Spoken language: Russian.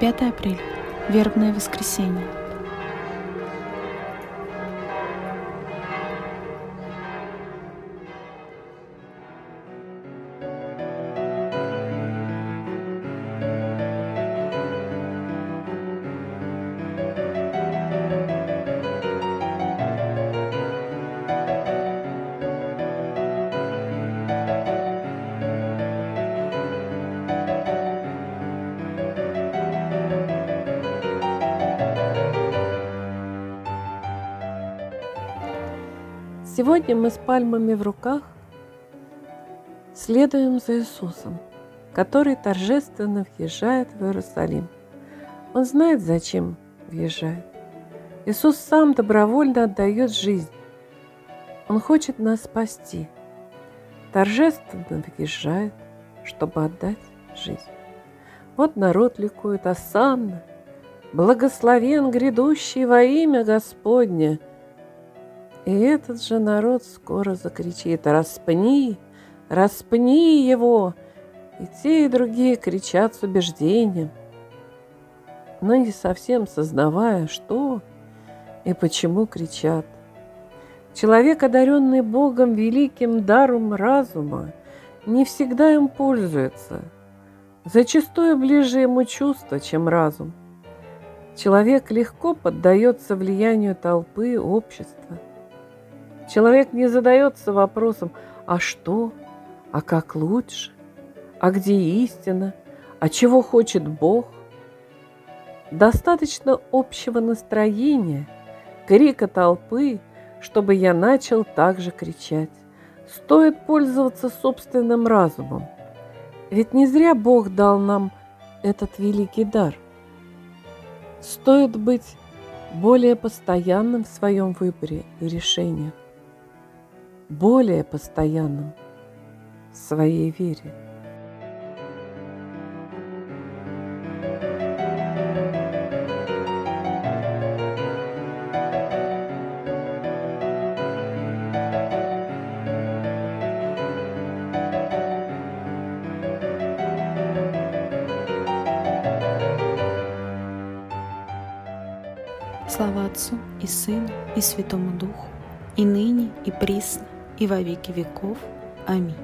5 апреля. Вербное воскресенье. Сегодня мы с пальмами в руках следуем за Иисусом, который торжественно въезжает в Иерусалим. Он знает, зачем въезжает. Иисус сам добровольно отдает жизнь. Он хочет нас спасти. Торжественно въезжает, чтобы отдать жизнь. Вот народ ликует, осанна, благословен грядущий во имя Господне – и этот же народ скоро закричит «Распни! Распни его!» И те, и другие кричат с убеждением, но не совсем сознавая, что и почему кричат. Человек, одаренный Богом великим даром разума, не всегда им пользуется. Зачастую ближе ему чувство, чем разум. Человек легко поддается влиянию толпы, общества – Человек не задается вопросом «а что?», «а как лучше?», «а где истина?», «а чего хочет Бог?». Достаточно общего настроения, крика толпы, чтобы я начал также кричать. Стоит пользоваться собственным разумом. Ведь не зря Бог дал нам этот великий дар. Стоит быть более постоянным в своем выборе и решениях более постоянным в своей вере. Слава Отцу и Сыну и Святому Духу, и ныне, и присно, и во веки веков. Аминь.